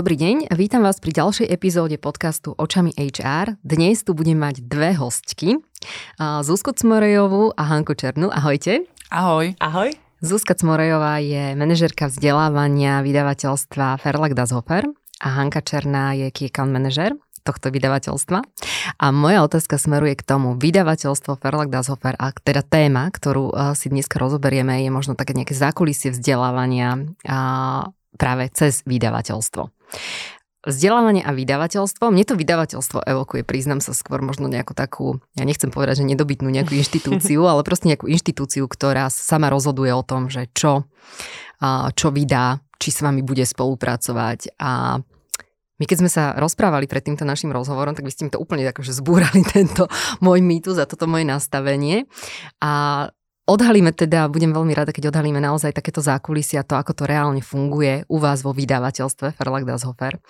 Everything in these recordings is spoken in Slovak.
Dobrý deň, vítam vás pri ďalšej epizóde podcastu Očami HR. Dnes tu budem mať dve hostky, Zuzku Cmorejovú a Hanku Černu. Ahojte. Ahoj. Ahoj. Zuzka Cmorejová je manažerka vzdelávania vydavateľstva Verlag Das Hofer a Hanka Černá je key account manažer tohto vydavateľstva. A moja otázka smeruje k tomu, vydavateľstvo Verlag Das Hofer, a teda téma, ktorú si dneska rozoberieme, je možno také nejaké zákulisie vzdelávania práve cez vydavateľstvo. Vzdelávanie a vydavateľstvo. Mne to vydavateľstvo evokuje, priznám sa skôr možno nejakú takú, ja nechcem povedať, že nedobytnú nejakú inštitúciu, ale proste nejakú inštitúciu, ktorá sama rozhoduje o tom, že čo, čo vydá, či s vami bude spolupracovať a my keď sme sa rozprávali pred týmto našim rozhovorom, tak vy ste mi to úplne akože zbúrali tento môj mýtus a toto moje nastavenie. A Odhalíme teda, budem veľmi rada, keď odhalíme naozaj takéto zákulisia, to, ako to reálne funguje u vás vo vydavateľstve Verlag Das Hofer.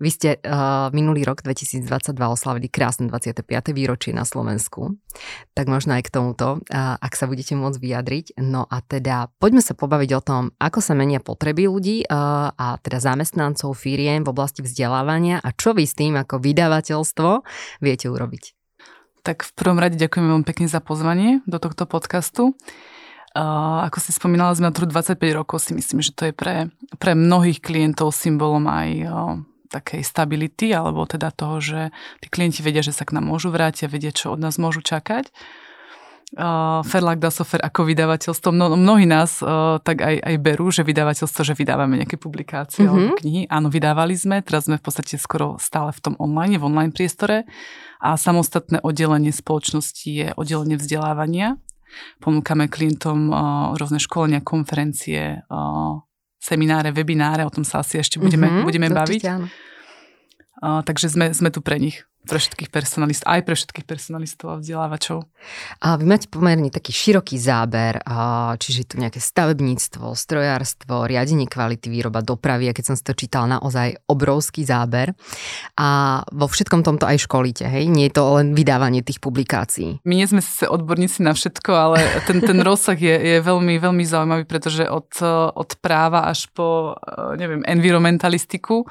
Vy ste uh, minulý rok 2022 oslavili krásne 25. výročie na Slovensku, tak možno aj k tomuto, uh, ak sa budete môcť vyjadriť. No a teda poďme sa pobaviť o tom, ako sa menia potreby ľudí uh, a teda zamestnancov firiem v oblasti vzdelávania a čo vy s tým ako vydavateľstvo viete urobiť. Tak v prvom rade ďakujem veľmi pekne za pozvanie do tohto podcastu. Uh, ako si spomínala, sme na trhu 25 rokov, si myslím, že to je pre, pre mnohých klientov symbolom aj uh, takej stability, alebo teda toho, že tí klienti vedia, že sa k nám môžu vrátiť a vedia, čo od nás môžu čakať uh, Ferlag Dasofer ako vydavateľstvo. Mno, mnohí nás uh, tak aj, aj berú, že vydavateľstvo, že vydávame nejaké publikácie mm-hmm. alebo knihy. Áno, vydávali sme, teraz sme v podstate skoro stále v tom online, v online priestore a samostatné oddelenie spoločnosti je oddelenie vzdelávania. Ponúkame klientom uh, rôzne školenia, konferencie, uh, semináre, webináre, o tom sa asi ešte budeme, mm-hmm, budeme baviť. Uh, takže sme, sme tu pre nich pre všetkých personalistov, aj pre všetkých personalistov a vzdelávačov. A vy máte pomerne taký široký záber, čiže tu nejaké stavebníctvo, strojárstvo, riadenie kvality výroba, dopravy, a keď som si to čítal, naozaj obrovský záber. A vo všetkom tomto aj školíte, hej? Nie je to len vydávanie tých publikácií. My nie sme sa odborníci na všetko, ale ten, ten rozsah je, je veľmi, veľmi zaujímavý, pretože od, od práva až po, neviem, environmentalistiku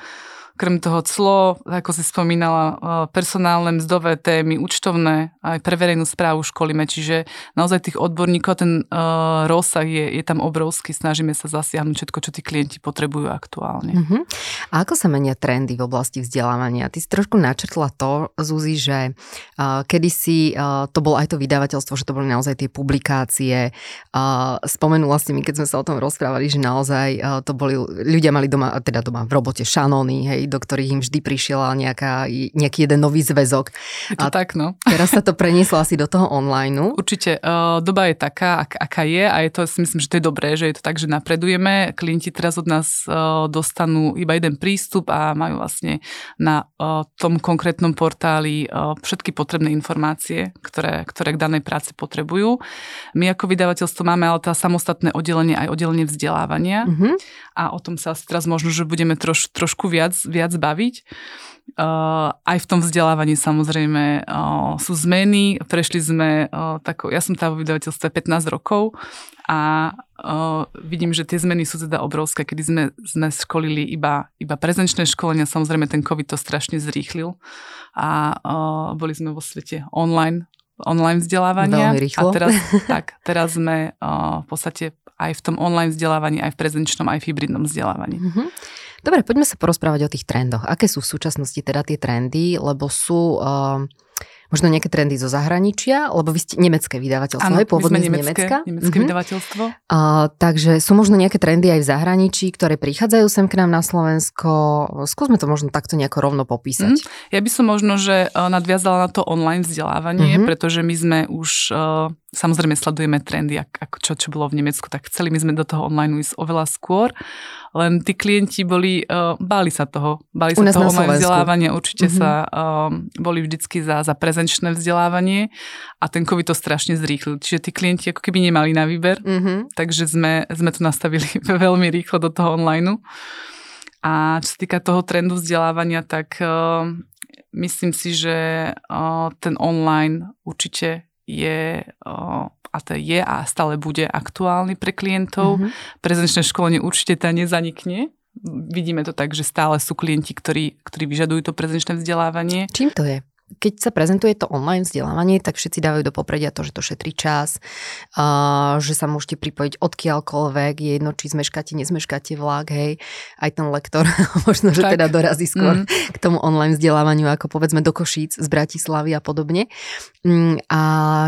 Krem toho clo, ako si spomínala, e, personálne mzdové témy, účtovné, aj pre verejnú správu školíme, čiže naozaj tých odborníkov, ten uh, rozsah je, je tam obrovský, snažíme sa zasiahnuť všetko, čo tí klienti potrebujú aktuálne. Uh-huh. A ako sa menia trendy v oblasti vzdelávania? Ty si trošku načrtla to, Zuzi, že uh, kedysi uh, to bolo aj to vydavateľstvo, že to boli naozaj tie publikácie. Uh, spomenula si mi, keď sme sa o tom rozprávali, že naozaj uh, to boli, ľudia mali doma, teda doma v robote šanóny, hej, do ktorých im vždy prišiel nejaká, nejaký jeden nový zväzok. Je to a tak, no. Teraz sa to prenieslo asi do toho online. Určite. Uh, doba je taká, ak, aká je a je to, si myslím, že to je dobré, že je to tak, že napredujeme. Klienti teraz od nás uh, dostanú iba jeden prístup a majú vlastne na uh, tom konkrétnom portáli všetky potrebné informácie, ktoré, ktoré k danej práci potrebujú. My ako vydavateľstvo máme ale tá samostatné oddelenie aj oddelenie vzdelávania mm-hmm. a o tom sa teraz možno, že budeme troš, trošku viac, viac baviť. Uh, aj v tom vzdelávaní samozrejme uh, sú zmeny. Prešli sme uh, tako, ja som tam vo vydavateľstve 15 rokov a uh, vidím, že tie zmeny sú teda obrovské, kedy sme, sme školili iba, iba prezenčné školenia, samozrejme ten COVID to strašne zrýchlil a uh, boli sme vo svete online online vzdelávania. Veľmi rýchlo. A teraz, tak, teraz sme uh, v podstate aj v tom online vzdelávaní, aj v prezenčnom, aj v hybridnom vzdelávaní. Mm-hmm. Dobre, poďme sa porozprávať o tých trendoch. Aké sú v súčasnosti teda tie trendy, lebo sú... Uh, možno nejaké trendy zo zahraničia, lebo vy ste nemecké vydavateľstvo, ano, pôvodne z Nemecka. Nemecké uh-huh. vydavateľstvo. Uh, takže sú možno nejaké trendy aj v zahraničí, ktoré prichádzajú sem k nám na Slovensko. Skúsme to možno takto nejako rovno popísať. Uh-huh. Ja by som možno, že nadviazala na to online vzdelávanie, uh-huh. pretože my sme už uh, samozrejme sledujeme trendy, ako čo, čo bolo v Nemecku, tak chceli my sme do toho online ísť oveľa skôr, len tí klienti boli, uh, báli sa toho, báli sa toho online vzdelávania, určite mm-hmm. sa um, boli vždycky za, za prezenčné vzdelávanie a ten COVID to strašne zrýchlil, čiže tí klienti ako keby nemali na výber, mm-hmm. takže sme, sme to nastavili veľmi rýchlo do toho online. A čo sa týka toho trendu vzdelávania, tak uh, myslím si, že uh, ten online určite je, a to je a stále bude aktuálny pre klientov. Mm-hmm. Prezenčné školenie určite tá nezanikne. vidíme to tak, že stále sú klienti, ktorí, ktorí vyžadujú to prezenčné vzdelávanie. Čím to je? Keď sa prezentuje to online vzdelávanie, tak všetci dávajú do popredia to, že to šetrí čas, že sa môžete pripojiť odkiaľkoľvek, je jedno, či zmeškáte, nezmeškáte vlak, hej, aj ten lektor možno, že tak. teda dorazí skôr mm. k tomu online vzdelávaniu, ako povedzme do Košíc z Bratislavy a podobne. Um, a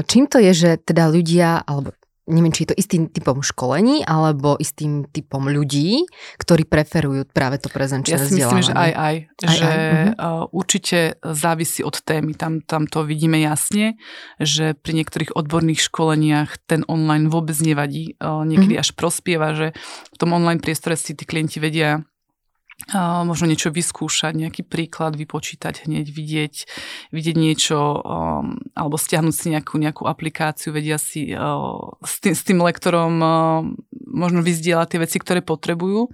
čím to je, že teda ľudia, alebo neviem, či je to istým typom školení alebo istým typom ľudí, ktorí preferujú práve to prezenčné Ja si myslím, že aj, aj. aj že aj, uh, určite závisí od témy. Tam, tam to vidíme jasne, že pri niektorých odborných školeniach ten online vôbec nevadí. Uh, niekedy uh-huh. až prospieva, že v tom online priestore si tí klienti vedia možno niečo vyskúšať, nejaký príklad vypočítať hneď, vidieť, vidieť niečo um, alebo stiahnuť si nejakú, nejakú aplikáciu, vedia si uh, s, tým, s tým lektorom uh, možno vyzdieľať tie veci, ktoré potrebujú.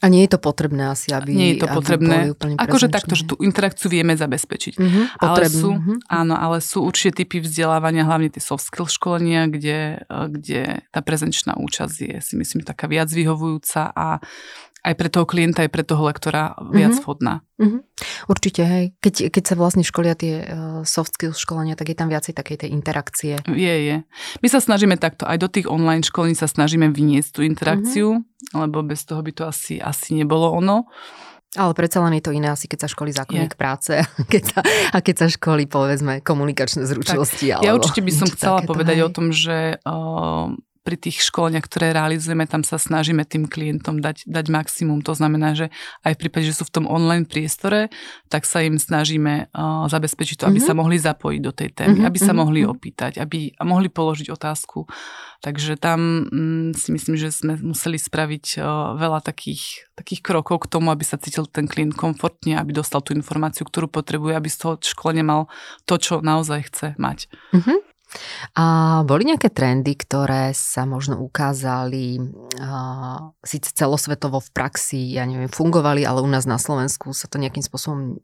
A nie je to potrebné asi, aby Nie je to potrebné. Akože takto, že tú interakciu vieme zabezpečiť. Uh-huh, ale sú, uh-huh. Áno, ale sú určite typy vzdelávania, hlavne tie soft skill školenia, kde, kde tá prezenčná účasť je si myslím taká viac vyhovujúca a aj pre toho klienta, aj pre toho lektora viac mm-hmm. vhodná. Mm-hmm. Určite, hej. Keď, keď sa vlastne školia tie uh, soft skills školenia, tak je tam viacej takej tej interakcie. Je, je. My sa snažíme takto, aj do tých online školení sa snažíme vyniesť tú interakciu, mm-hmm. lebo bez toho by to asi, asi nebolo ono. Ale predsa len je to iné asi, keď sa školí zákonník práce keď sa, a keď sa školí, povedzme, komunikačné zručnosti. Tak, ja určite by som chcela povedať hej. o tom, že uh, pri tých školeniach, ktoré realizujeme, tam sa snažíme tým klientom dať, dať maximum. To znamená, že aj v prípade, že sú v tom online priestore, tak sa im snažíme uh, zabezpečiť to, aby mm-hmm. sa mohli zapojiť do tej témy, mm-hmm. aby sa mhm, mohli mm-hmm. opýtať, aby mohli položiť otázku. Takže tam mm, si myslím, že sme museli spraviť uh, veľa takých, takých krokov k tomu, aby sa cítil ten klient komfortne, aby dostal tú informáciu, ktorú potrebuje, aby z toho školenia mal to, čo naozaj chce mať. Mm-hmm. A boli nejaké trendy, ktoré sa možno ukázali uh, síce celosvetovo v praxi, ja neviem, fungovali, ale u nás na Slovensku sa to nejakým spôsobom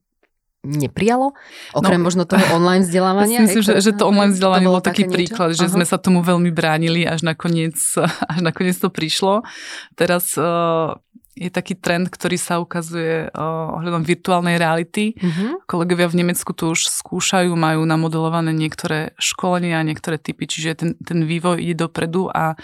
neprijalo? Okrem no, možno toho online vzdelávania? Myslím, že, že to online vzdelávanie to bol taký príklad, niečo? že Aha. sme sa tomu veľmi bránili, až nakoniec, až nakoniec to prišlo. Teraz uh, je taký trend, ktorý sa ukazuje ohľadom virtuálnej reality. Mm-hmm. Kolegovia v Nemecku to už skúšajú, majú namodelované niektoré školenia, niektoré typy, čiže ten, ten vývoj ide dopredu a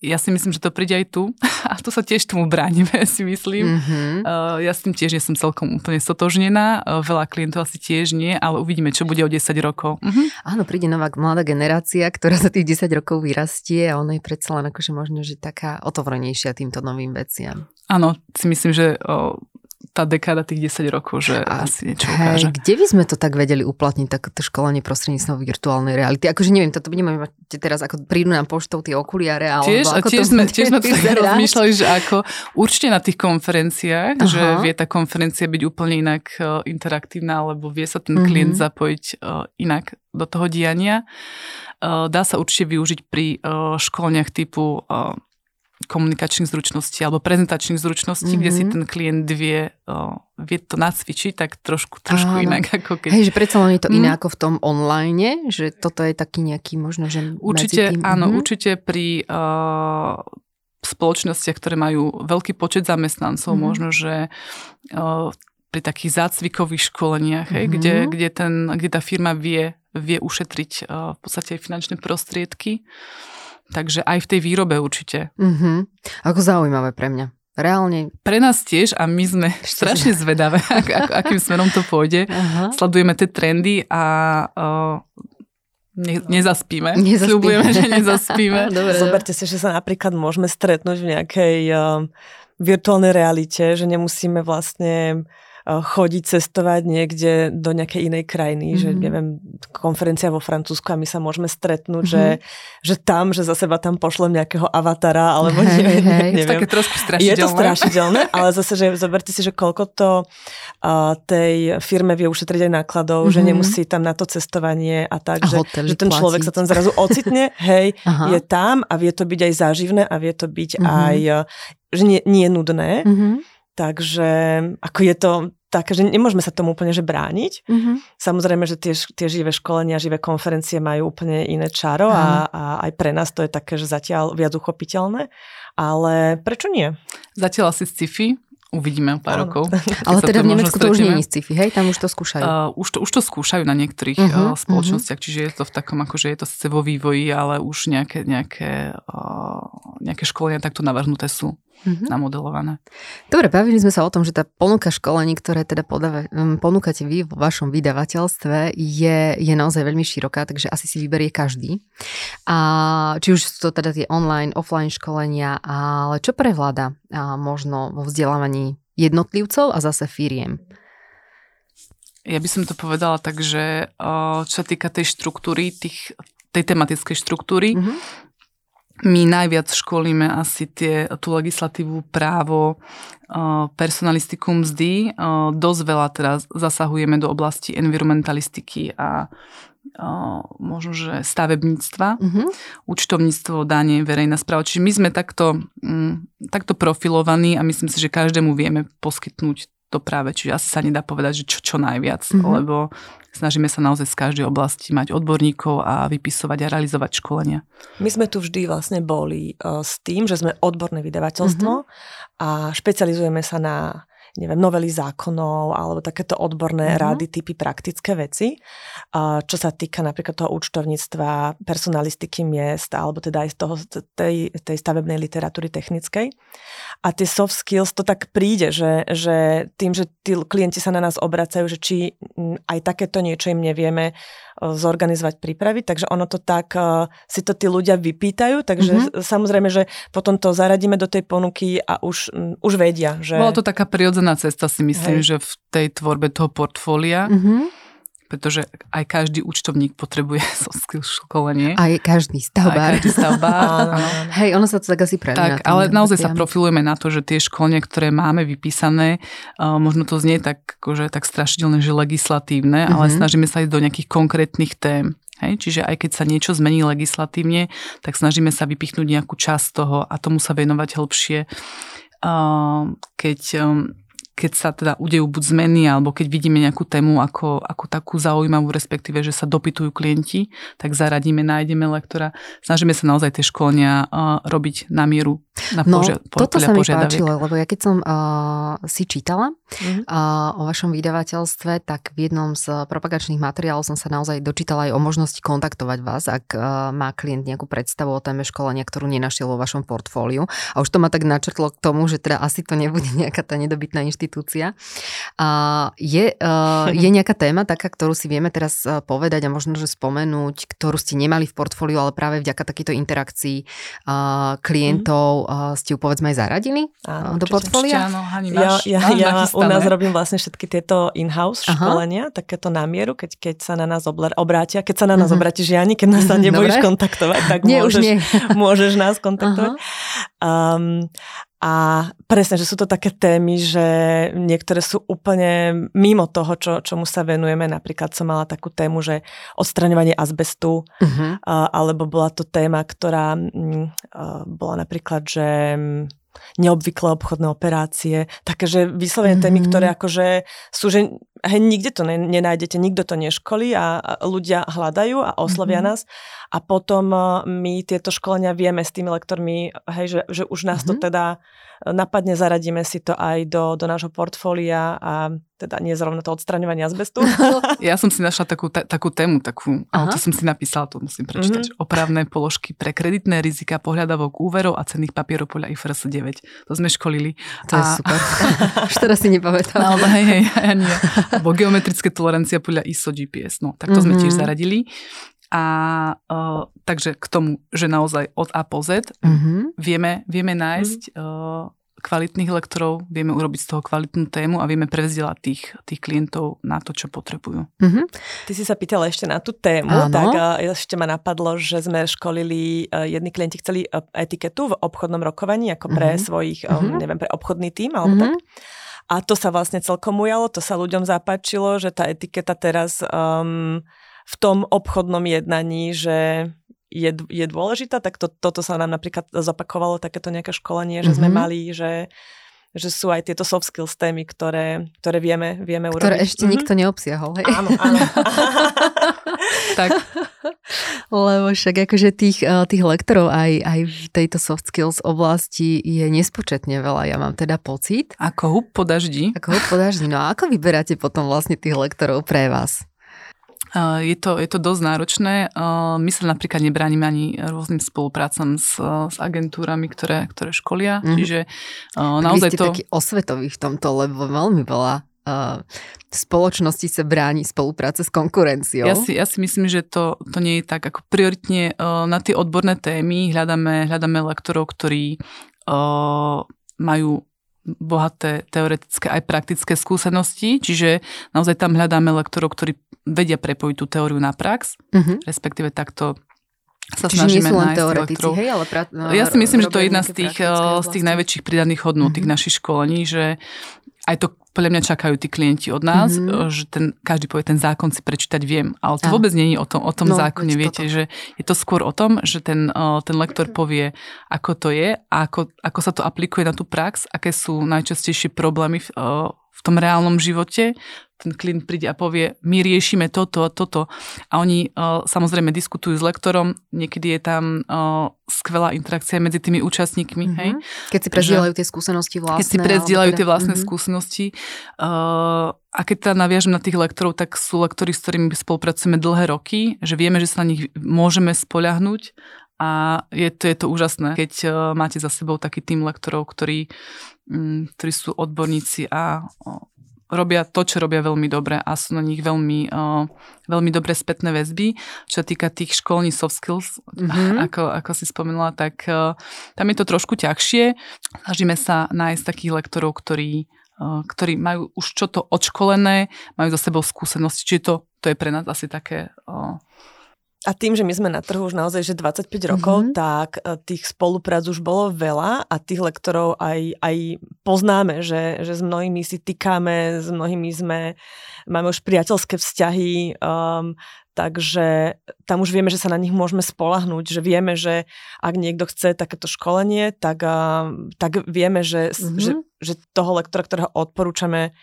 ja si myslím, že to príde aj tu a tu sa tiež tomu bránime, si myslím. Mm-hmm. Uh, ja s tým tiež nie som celkom úplne stotožnená, uh, veľa klientov asi tiež nie, ale uvidíme, čo bude o 10 rokov. Mm-hmm. Áno, príde nová mladá generácia, ktorá za tých 10 rokov vyrastie a ona je predsa len akože možno, že taká otvorenejšia týmto novým veciam. Áno, si myslím, že o, tá dekáda tých 10 rokov, že a, asi niečo ukáže. Hej, kde by sme to tak vedeli uplatniť, takéto školenie prostredníctvom virtuálnej reality? Akože neviem, toto budeme mať teraz, ako prídu nám poštou tie okuliare, ale tiež, ako tiež, to sme, tiež sme to rozmýšľali, že ako určite na tých konferenciách, Aha. že vie tá konferencia byť úplne inak uh, interaktívna, alebo vie sa ten klient mm-hmm. zapojiť uh, inak do toho diania. Uh, dá sa určite využiť pri školeniach typu komunikačných zručností alebo prezentačných zručností, mm-hmm. kde si mhm. ten klient vie, o, vie to nacvičiť tak trošku, trošku Áno. inak. Ako keď... Hej, že predsa len je to iné mm. ako v tom online, že toto je taký nejaký možno, že Určite, tým... áno, mm-hmm. určite pri uh, spoločnostiach, ktoré majú veľký počet zamestnancov, mm-hmm. možno, že uh, pri takých zácvikových školeniach, mm-hmm. kde, kde, ten, kde tá firma vie, vie ušetriť uh, v podstate aj finančné prostriedky. Takže aj v tej výrobe určite. Mm-hmm. Ako zaujímavé pre mňa. Reálne. Pre nás tiež a my sme Ešte strašne zvedavé, ak, ak, akým smerom to pôjde. Uh-huh. Sledujeme tie trendy a uh, ne, nezaspíme. nezaspíme. Sľubujeme, že nezaspíme. Dobre, Zoberte si, že sa napríklad môžeme stretnúť v nejakej uh, virtuálnej realite, že nemusíme vlastne chodiť, cestovať niekde do nejakej inej krajiny, mm-hmm. že mhm. neviem, konferencia vo Francúzsku a my sa môžeme stretnúť, mm-hmm. že, že tam, že za seba tam pošlem nejakého avatara, alebo hej, neviem, hej. neviem. Také trošku strašidelné. Je to strašidelné, ale zase, že zoberte si, že koľko to uh, tej firme vie ušetriť aj nákladov, mm-hmm. že mhm. nemusí tam na to cestovanie a tak, a že, že ten človek sa tam zrazu ocitne, hej, je tam a vie to byť aj záživné a vie to byť mm-hmm. aj, že nie, nie je nudné. Mm-hmm Takže ako je to také, že nemôžeme sa tomu úplne že brániť. Mm-hmm. Samozrejme, že tie, tie živé školenia, živé konferencie majú úplne iné čaro a, a aj pre nás to je také, že zatiaľ viac uchopiteľné. Ale prečo nie? Zatiaľ asi sci-fi, Uvidíme pár rokov. Ale teda v Nemecku to už nie je sci-fi, hej? Tam už to skúšajú. Uh, už, to, už to skúšajú na niektorých uh-huh, uh, spoločnostiach, uh-huh. čiže je to v takom, akože je to sice vo vývoji, ale už nejaké, nejaké, uh, nejaké školenia takto navrhnuté sú mm-hmm. namodelované. Dobre, bavili sme sa o tom, že tá ponuka školení, ktoré teda podáva, ponúkate vy vo vašom vydavateľstve, je, je naozaj veľmi široká, takže asi si vyberie každý. A či už sú to teda tie online, offline školenia, ale čo prevláda a možno vo vzdelávaní jednotlivcov a zase firiem? Ja by som to povedala tak, že čo sa týka tej štruktúry, tých, tej tematickej štruktúry, mm-hmm my najviac školíme asi tie, tú legislatívu, právo, personalistiku mzdy. Dosť veľa teraz zasahujeme do oblasti environmentalistiky a možno, že stavebníctva, uh-huh. účtovníctvo, danie, verejná správa. Čiže my sme takto, mm, takto profilovaní a myslím si, že každému vieme poskytnúť to práve. Čiže asi sa nedá povedať, že čo, čo najviac, uh-huh. lebo Snažíme sa naozaj z každej oblasti mať odborníkov a vypisovať a realizovať školenia. My sme tu vždy vlastne boli uh, s tým, že sme odborné vydavateľstvo mm-hmm. a špecializujeme sa na neviem, novely zákonov alebo takéto odborné mm-hmm. rady, typy praktické veci, čo sa týka napríklad toho účtovníctva, personalistiky miest alebo teda aj z toho, tej, tej stavebnej literatúry technickej. A tie soft skills, to tak príde, že, že tým, že tí klienti sa na nás obracajú, že či aj takéto niečo im nevieme zorganizovať, pripraviť, takže ono to tak si to tí ľudia vypýtajú, takže mm-hmm. samozrejme, že potom to zaradíme do tej ponuky a už, už vedia, že... Bola to taká prirodzená cesta si myslím, Hej. že v tej tvorbe toho portfólia. Mm-hmm pretože aj každý účtovník potrebuje soft školenie. Aj každý stavbár. Aj každý stavbár. Hej, ono sa to tak asi prelína. Tak, ale naozaj sa profilujeme na to, že tie školenia, ktoré máme vypísané, uh, možno to znie tak, akože, tak strašidelné, že legislatívne, mm-hmm. ale mhm. snažíme sa ísť do nejakých konkrétnych tém. Hej? Čiže aj keď sa niečo zmení legislatívne, tak snažíme sa vypichnúť nejakú časť toho a tomu sa venovať hĺbšie. Uh, keď um, keď sa teda udejú buď zmeny, alebo keď vidíme nejakú tému ako, ako takú zaujímavú, respektíve, že sa dopytujú klienti, tak zaradíme, nájdeme lektora. Snažíme sa naozaj tie školenia uh, robiť na mieru na no, požia- toto sa mi páčilo, lebo ja keď som uh, si čítala mm-hmm. uh, o vašom vydavateľstve, tak v jednom z propagačných materiálov som sa naozaj dočítala aj o možnosti kontaktovať vás, ak uh, má klient nejakú predstavu o téme školenia, ktorú nenašiel vo vašom portfóliu. A už to ma tak načrtlo k tomu, že teda asi to nebude nejaká tá nedobytná inštitúcia. Uh, je, uh, je nejaká téma taká, ktorú si vieme teraz uh, povedať a možno, že spomenúť, ktorú ste nemali v portfóliu, ale práve vďaka takýchto interakcií uh, klientov mm-hmm ste ju povedzme aj zaradili áno, do portfólia? Áno, Hani, máš, ja, ja, ja u nás robím vlastne všetky tieto in-house Aha. školenia, takéto námieru, keď, keď sa na nás obrátia, keď sa na nás uh-huh. obráti Žiani, keď nás sa nebojíš Dobre. kontaktovať, tak nie, môžeš, už nie. môžeš nás kontaktovať. Um, a presne, že sú to také témy, že niektoré sú úplne mimo toho, čo, čomu sa venujeme. Napríklad som mala takú tému, že odstraňovanie azbestu, uh-huh. alebo bola to téma, ktorá bola napríklad, že neobvyklé obchodné operácie, také, že vyslovene mm-hmm. témy, ktoré akože sú, že hej, nikde to nenájdete, nikto to neškolí a, ľudia hľadajú a oslovia mm-hmm. nás a potom my tieto školenia vieme s tými lektormi, hej, že, že už nás mm-hmm. to teda napadne, zaradíme si to aj do, do nášho portfólia a teda nie zrovna to odstraňovanie azbestu. ja som si našla takú, ta, takú tému, takú, ale to som si napísala, to musím prečítať. Mm-hmm. Opravné položky pre kreditné rizika pohľadavok úverov a cenných papierov podľa IFRS 9. To sme školili. To a... je super. Už teraz si nepamätám. No, hej, hej, ja nie. Bo geometrické tolerancia podľa ISO GPS. No, tak to mm-hmm. sme tiež zaradili. A uh, takže k tomu, že naozaj od A po Z mm-hmm. vieme, vieme nájsť mm-hmm. uh, kvalitných lektorov, vieme urobiť z toho kvalitnú tému a vieme prevzdelať tých, tých klientov na to, čo potrebujú. Mm-hmm. Ty si sa pýtala ešte na tú tému, Áno. tak uh, ešte ma napadlo, že sme školili, uh, jedni klienti chceli uh, etiketu v obchodnom rokovaní, ako pre mm-hmm. svojich, um, mm-hmm. neviem, pre obchodný tým alebo mm-hmm. tak. A to sa vlastne celkom ujalo, to sa ľuďom zapáčilo, že tá etiketa teraz um, v tom obchodnom jednaní, že je, je dôležitá, tak to, toto sa nám napríklad zopakovalo, takéto nejaké školenie, že mm-hmm. sme mhm. mali, že že sú aj tieto soft skills témy, ktoré, ktoré vieme, vieme ktoré urobiť. ešte mm-hmm. nikto neobsiahol. Hej? Áno, áno. tak. Lebo však akože tých, eh, tých lektorov aj, aj v tejto soft skills oblasti je nespočetne veľa, ja mám teda pocit. Ako hub po daždi. Ako hub po daždi. No a ako vyberáte potom vlastne tých lektorov pre vás? Je to, je to dosť náročné. My sa napríklad nebránime ani rôznym spoluprácam s, s agentúrami, ktoré, ktoré školia. Mm. Čiže naozaj vy ste to... taký osvetový v tomto, lebo veľmi veľa spoločnosti sa bráni spolupráce s konkurenciou. Ja si, ja si myslím, že to, to nie je tak. Ako prioritne na tie odborné témy hľadáme, hľadáme lektorov, ktorí uh, majú bohaté teoretické aj praktické skúsenosti, čiže naozaj tam hľadáme lektorov, ktorí vedia prepojiť tú teóriu na prax, uh-huh. respektíve takto sa Čiže snažíme nie sú len teoretici, hej, ale pra, no, Ja si myslím, že to je jedna z tých, z tých najväčších pridaných hodnôt uh-huh. tých našich školení, že aj to podľa mňa čakajú tí klienti od nás, mm-hmm. že ten, každý povie, ten zákon si prečítať viem, ale to a. vôbec nie je o tom, o tom no, zákone, viete, toto. že je to skôr o tom, že ten, ten lektor povie, ako to je a ako, ako sa to aplikuje na tú prax, aké sú najčastejšie problémy v, v tom reálnom živote, ten klient príde a povie, my riešime toto a toto. A oni uh, samozrejme diskutujú s lektorom, niekedy je tam uh, skvelá interakcia medzi tými účastníkmi. Mm-hmm. Hej? Keď si prezdielajú tie skúsenosti vlastné. Keď si prezdielajú teda... tie vlastné mm-hmm. skúsenosti. Uh, a keď teda naviažem na tých lektorov, tak sú lektori, s ktorými spolupracujeme dlhé roky, že vieme, že sa na nich môžeme spoľahnúť a je to, je to úžasné, keď uh, máte za sebou taký tým lektorov, ktorí, um, ktorí sú odborníci a uh, robia to, čo robia veľmi dobre a sú na nich veľmi, uh, veľmi dobré spätné väzby. Čo týka tých školní soft skills, mm-hmm. ako, ako si spomenula, tak uh, tam je to trošku ťažšie. Snažíme sa nájsť takých lektorov, ktorí, ktorí majú už čo to odškolené, majú za sebou skúsenosti, čiže to, to je pre nás asi také... A tým, že my sme na trhu už naozaj že 25 rokov, mm-hmm. tak e, tých spoluprác už bolo veľa a tých lektorov aj, aj poznáme, že, že s mnohými si týkame, s mnohými sme, máme už priateľské vzťahy, um, takže tam už vieme, že sa na nich môžeme spolahnúť, že vieme, že ak niekto chce takéto školenie, tak, um, tak vieme, že, mm-hmm. že, že toho lektora, ktorého odporúčame,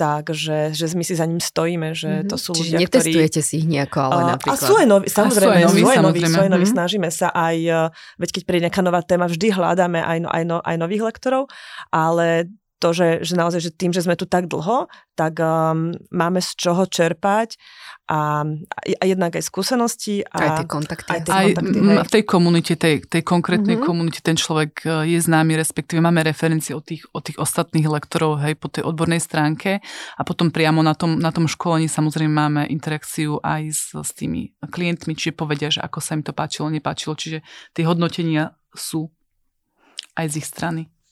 tak, že, že my si za ním stojíme, že to sú Čiže ľudia, netestujete ktorí... si ich nejako, ale napríklad... A sú aj noví, samozrejme, sú aj noví, sú aj noví, sú aj noví. Mm-hmm. snažíme sa aj, eh, veď keď príde nejaká nová téma, vždy hľadáme aj, no, aj, no, aj nových lektorov, ale to, že, že naozaj, že tým, že sme tu tak dlho, tak um, máme z čoho čerpať a, a jednak aj skúsenosti. A, aj tie kontakty. Aj, tie aj kontakty, v tej komunite, tej, tej konkrétnej mm-hmm. komunite ten človek e, je známy, respektíve máme referencie od tých, od tých ostatných lektorov hej, po tej odbornej stránke a potom priamo na tom, na tom školení samozrejme máme interakciu aj s, s tými klientmi, čiže povedia, že ako sa im to páčilo, nepáčilo, čiže tie hodnotenia sú aj z ich strany.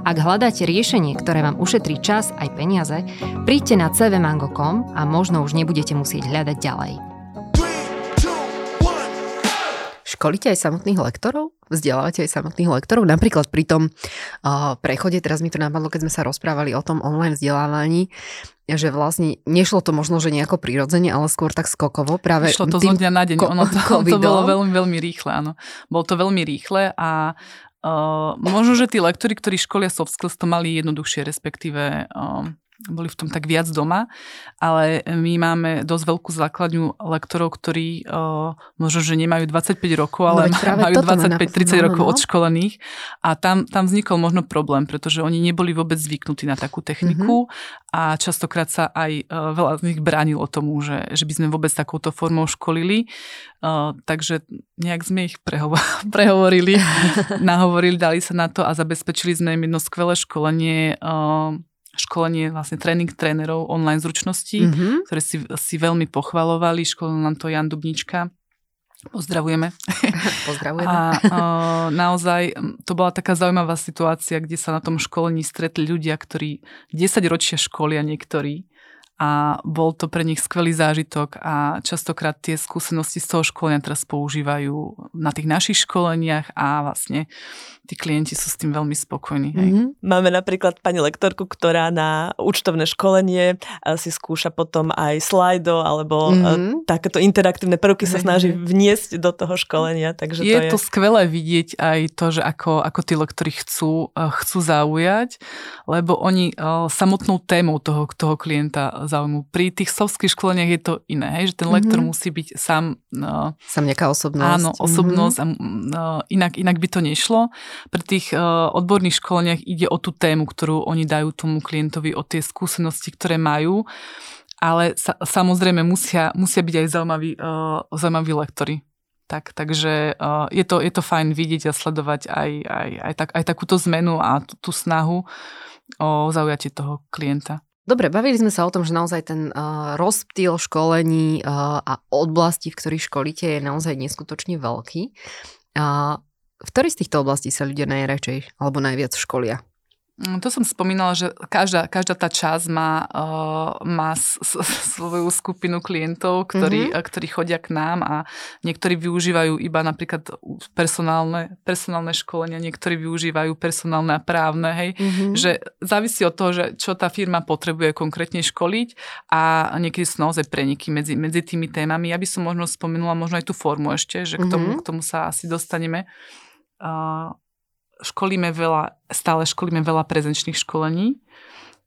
Ak hľadáte riešenie, ktoré vám ušetrí čas aj peniaze, príďte na cvmango.com a možno už nebudete musieť hľadať ďalej. Školíte aj samotných lektorov? Vzdelávate aj samotných lektorov? Napríklad pri tom uh, prechode, teraz mi to napadlo, keď sme sa rozprávali o tom online vzdelávaní, že vlastne nešlo to možno, že nejako prirodzene, ale skôr tak skokovo. Práve Šlo to zo dňa na deň. Ko- ono to, to bolo veľmi, veľmi rýchle, áno. Bolo to veľmi rýchle a Možno, že tí lektori, ktorí školia soft skills, to mali jednoduchšie, respektíve uh, boli v tom tak viac doma, ale my máme dosť veľkú základňu lektorov, ktorí uh, možno, že nemajú 25 rokov, ale no, majú 25-30 rokov no. odškolených a tam, tam vznikol možno problém, pretože oni neboli vôbec zvyknutí na takú techniku mm-hmm. a častokrát sa aj uh, veľa z nich bránilo tomu, že, že by sme vôbec takouto formou školili. Uh, takže nejak sme ich prehovo- prehovorili, nahovorili, dali sa na to a zabezpečili sme im jedno skvelé školenie uh, školenie, vlastne tréning trénerov online zručností, mm-hmm. ktoré si, si veľmi pochvalovali. Školil nám to Jan Dubnička. Pozdravujeme. Pozdravujeme. A o, naozaj to bola taká zaujímavá situácia, kde sa na tom školení stretli ľudia, ktorí 10 ročia školia niektorí a bol to pre nich skvelý zážitok a častokrát tie skúsenosti z toho školenia teraz používajú na tých našich školeniach a vlastne tí klienti sú s tým veľmi spokojní. Hej. Mm-hmm. Máme napríklad pani lektorku, ktorá na účtovné školenie si skúša potom aj slajdo alebo mm-hmm. takéto interaktívne prvky sa snaží vniesť do toho školenia. Takže je to, je to skvelé vidieť aj to, že ako, ako tí lektori chcú, chcú zaujať, lebo oni samotnou témou toho, toho klienta záujmu. Pri tých softských školeniach je to iné, hej, že ten lektor mm-hmm. musí byť sám... Uh, sám nejaká osobnosť. Áno, osobnosť mm-hmm. a uh, inak, inak by to nešlo. Pri tých uh, odborných školeniach ide o tú tému, ktorú oni dajú tomu klientovi, o tie skúsenosti, ktoré majú, ale sa, samozrejme musia, musia byť aj zaujímaví, uh, zaujímaví lektory. Tak, takže uh, je, to, je to fajn vidieť a sledovať aj, aj, aj, tak, aj takúto zmenu a tú, tú snahu o zaujatie toho klienta. Dobre, bavili sme sa o tom, že naozaj ten uh, rozptýl školení uh, a oblasti, v ktorých školíte, je naozaj neskutočne veľký. Uh, v ktorých z týchto oblastí sa ľudia najradšej alebo najviac školia? Mm, to som spomínala, že každá, každá tá časť má, uh, má s, s, svoju skupinu klientov, ktorí, mm-hmm. ktorí chodia k nám a niektorí využívajú iba napríklad personálne, personálne školenia, niektorí využívajú personálne a právne, hej, mm-hmm. že závisí od toho, že čo tá firma potrebuje konkrétne školiť a niekedy sú naozaj preniky medzi, medzi tými témami. Ja by som možno spomenula možno aj tú formu ešte, že k tomu, mm-hmm. k tomu sa asi dostaneme. Uh, školíme veľa, stále školíme veľa prezenčných školení,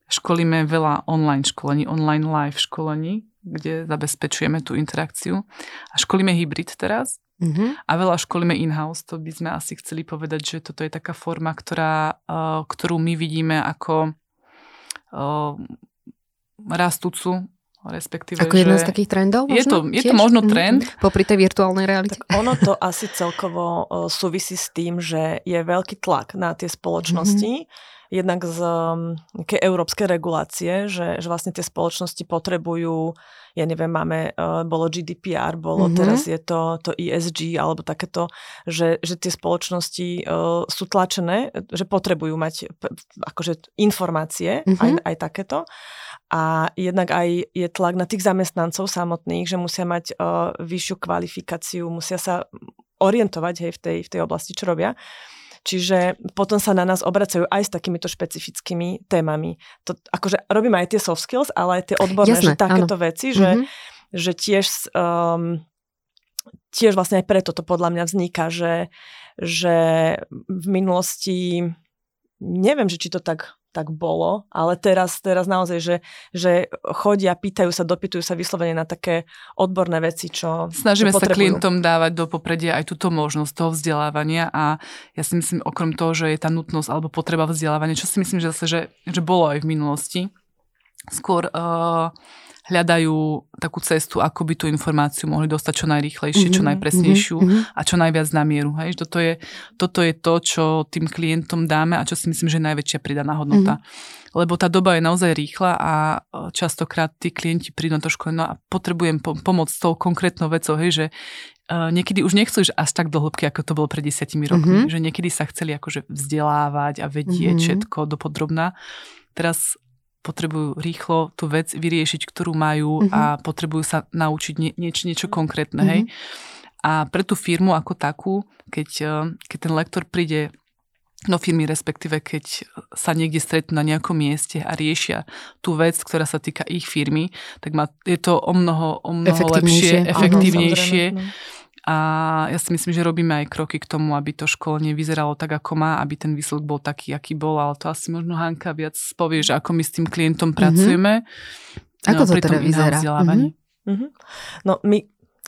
školíme veľa online školení, online live školení, kde zabezpečujeme tú interakciu. A školíme hybrid teraz mm-hmm. a veľa školíme in-house. To by sme asi chceli povedať, že toto je taká forma, ktorá, uh, ktorú my vidíme ako uh, rastúcu respektíve, Ako jedna z takých trendov? Možno? Je to, je to možno mhm. trend. Mm-hmm. Popri tej virtuálnej realite. Tak ono to asi celkovo súvisí s tým, že je veľký tlak na tie spoločnosti, mm-hmm. jednak z nejaké európskej regulácie, že, že vlastne tie spoločnosti potrebujú, ja neviem, máme, bolo GDPR, bolo mm-hmm. teraz je to, to ESG alebo takéto, že, že tie spoločnosti uh, sú tlačené, že potrebujú mať akože informácie, mm-hmm. aj, aj takéto a jednak aj je tlak na tých zamestnancov samotných, že musia mať uh, vyššiu kvalifikáciu, musia sa orientovať hej, v, tej, v tej oblasti, čo robia. Čiže potom sa na nás obracajú aj s takýmito špecifickými témami. To, akože robíme aj tie soft skills, ale aj tie odborné, Jasné, že takéto áno. veci, že, mm-hmm. že tiež, um, tiež vlastne aj preto to podľa mňa vzniká, že, že v minulosti neviem, že či to tak tak bolo, ale teraz, teraz naozaj, že, že chodia, pýtajú sa, dopytujú sa vyslovene na také odborné veci, čo Snažíme čo sa klientom dávať do popredia aj túto možnosť toho vzdelávania a ja si myslím, okrem toho, že je tá nutnosť alebo potreba vzdelávania, čo si myslím, že zase, že, že bolo aj v minulosti, skôr uh, hľadajú takú cestu, ako by tú informáciu mohli dostať čo najrýchlejšie, mm-hmm, čo mhm, najpresnejšiu mm-hmm. a čo najviac na mieru. Hej? Toto, je, toto je to, čo tým klientom dáme a čo si myslím, že je najväčšia pridaná hodnota. Mm-hmm lebo tá doba je naozaj rýchla a e, častokrát tí klienti prídu na to školenie no a potrebujem po- pomôcť s tou konkrétnou vecou, hej, že uh, niekedy už nechcú až tak do hĺbky, ako to bolo pred desiatimi rokmi, mm-hmm. že niekedy sa chceli akože vzdelávať a vedieť mm-hmm. všetko dopodrobná. Teraz potrebujú rýchlo tú vec vyriešiť, ktorú majú mm-hmm. a potrebujú sa naučiť nie, nieč, niečo konkrétne. Mm-hmm. Hej? A pre tú firmu ako takú, keď, eh, keď ten lektor príde do firmy, respektíve keď sa niekde stretnú na nejakom mieste a riešia tú vec, ktorá sa týka ich firmy, tak má, je to o mnoho, o mnoho efektívnejšie, lepšie, efektívnejšie. Áno, a ja si myslím, že robíme aj kroky k tomu, aby to školenie vyzeralo tak, ako má, aby ten výsledok bol taký, aký bol, ale to asi možno Hanka viac povie, že ako my s tým klientom pracujeme. Mm-hmm. Ako no, to teda vyzerá? Mm-hmm. No my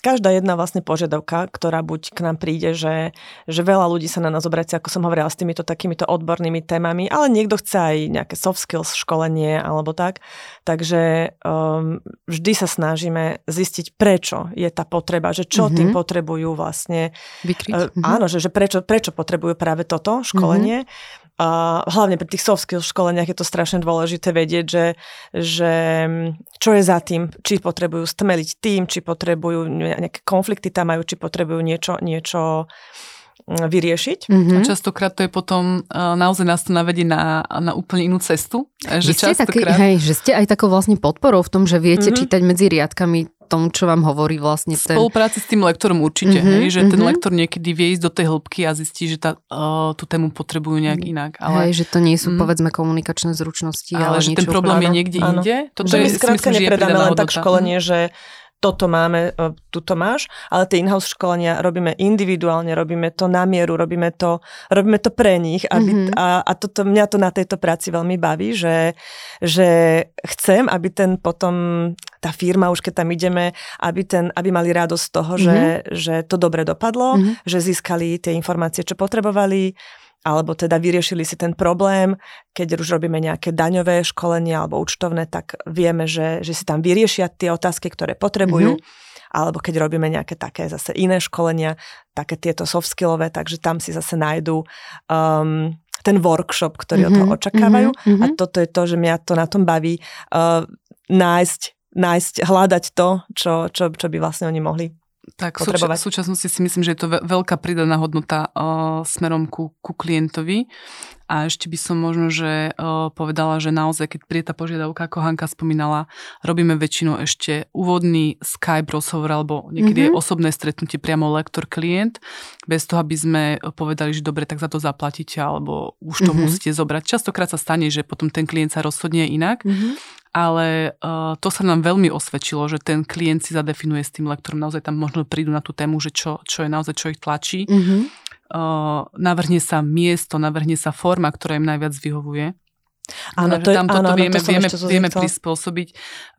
každá jedna vlastne požiadavka, ktorá buď k nám príde, že, že veľa ľudí sa na nás obracia, ako som hovorila, s týmito takýmito odbornými témami, ale niekto chce aj nejaké soft skills školenie alebo tak. Takže um, vždy sa snažíme zistiť, prečo je tá potreba, že čo mm-hmm. tým potrebujú vlastne. Vykryť. Uh. Áno, že, že prečo, prečo potrebujú práve toto školenie. Mm-hmm. A hlavne pri tých soft skills školeniach je to strašne dôležité vedieť, že, že čo je za tým, či potrebujú stmeliť tým, či potrebujú nejaké konflikty tam majú, či potrebujú niečo, niečo vyriešiť. Mm-hmm. A častokrát to je potom, naozaj nás to navedie na, na úplne inú cestu. Že, ste častokrát... taký, hej, že ste aj takou vlastne podporou v tom, že viete mm-hmm. čítať medzi riadkami tomu, čo vám hovorí vlastne ten... Spolupráci s tým lektorom určite, mm-hmm, hej, že mm-hmm. ten mhm. lektor niekedy vie ísť do tej hĺbky a zistí, že tá, uh, tú tému potrebujú nejak inak. Ale... Hej, že to nie sú mm, povedzme komunikačné zručnosti, ale, ale že ten problém je niekde áno. inde. Toto že je, my skrátka nepredáme len tak školenie, že toto máme, e, tuto máš, ale tie in-house školenia robíme individuálne, robíme to na mieru, robíme to, robíme to pre nich aby, mm-hmm. a, a toto, mňa to na tejto práci veľmi baví, že, že chcem, aby ten potom tá firma, už keď tam ideme, aby, ten, aby mali radosť z toho, mm-hmm. že, že to dobre dopadlo, mm-hmm. že získali tie informácie, čo potrebovali, alebo teda vyriešili si ten problém, keď už robíme nejaké daňové školenie alebo účtovné, tak vieme, že, že si tam vyriešia tie otázky, ktoré potrebujú. Mm-hmm. Alebo keď robíme nejaké také zase iné školenia, také tieto soft skillové, takže tam si zase nájdú um, ten workshop, ktorý mm-hmm. od toho mhm. očakávajú. Mm-hmm. A toto je to, že mňa to na tom baví uh, nájsť, nájsť, hľadať to, čo, čo, čo by vlastne oni mohli tak v súčasnosti si myslím, že je to veľká pridaná hodnota uh, smerom ku, ku klientovi. A ešte by som možno, že uh, povedala, že naozaj, keď príde tá požiadavka, ako Hanka spomínala, robíme väčšinou ešte úvodný Skype rozhovor alebo niekedy mm-hmm. osobné stretnutie priamo lektor-klient, bez toho, aby sme povedali, že dobre, tak za to zaplatíte alebo už to mm-hmm. musíte zobrať. Častokrát sa stane, že potom ten klient sa rozhodne inak. Mm-hmm ale uh, to sa nám veľmi osvedčilo, že ten klient si zadefinuje s tým lektorom, naozaj tam možno prídu na tú tému, že čo, čo je naozaj, čo ich tlačí. Mm-hmm. Uh, navrhne sa miesto, navrhne sa forma, ktorá im najviac vyhovuje. Áno, to, tam toto áno, vieme, to vieme, vieme, prispôsobiť,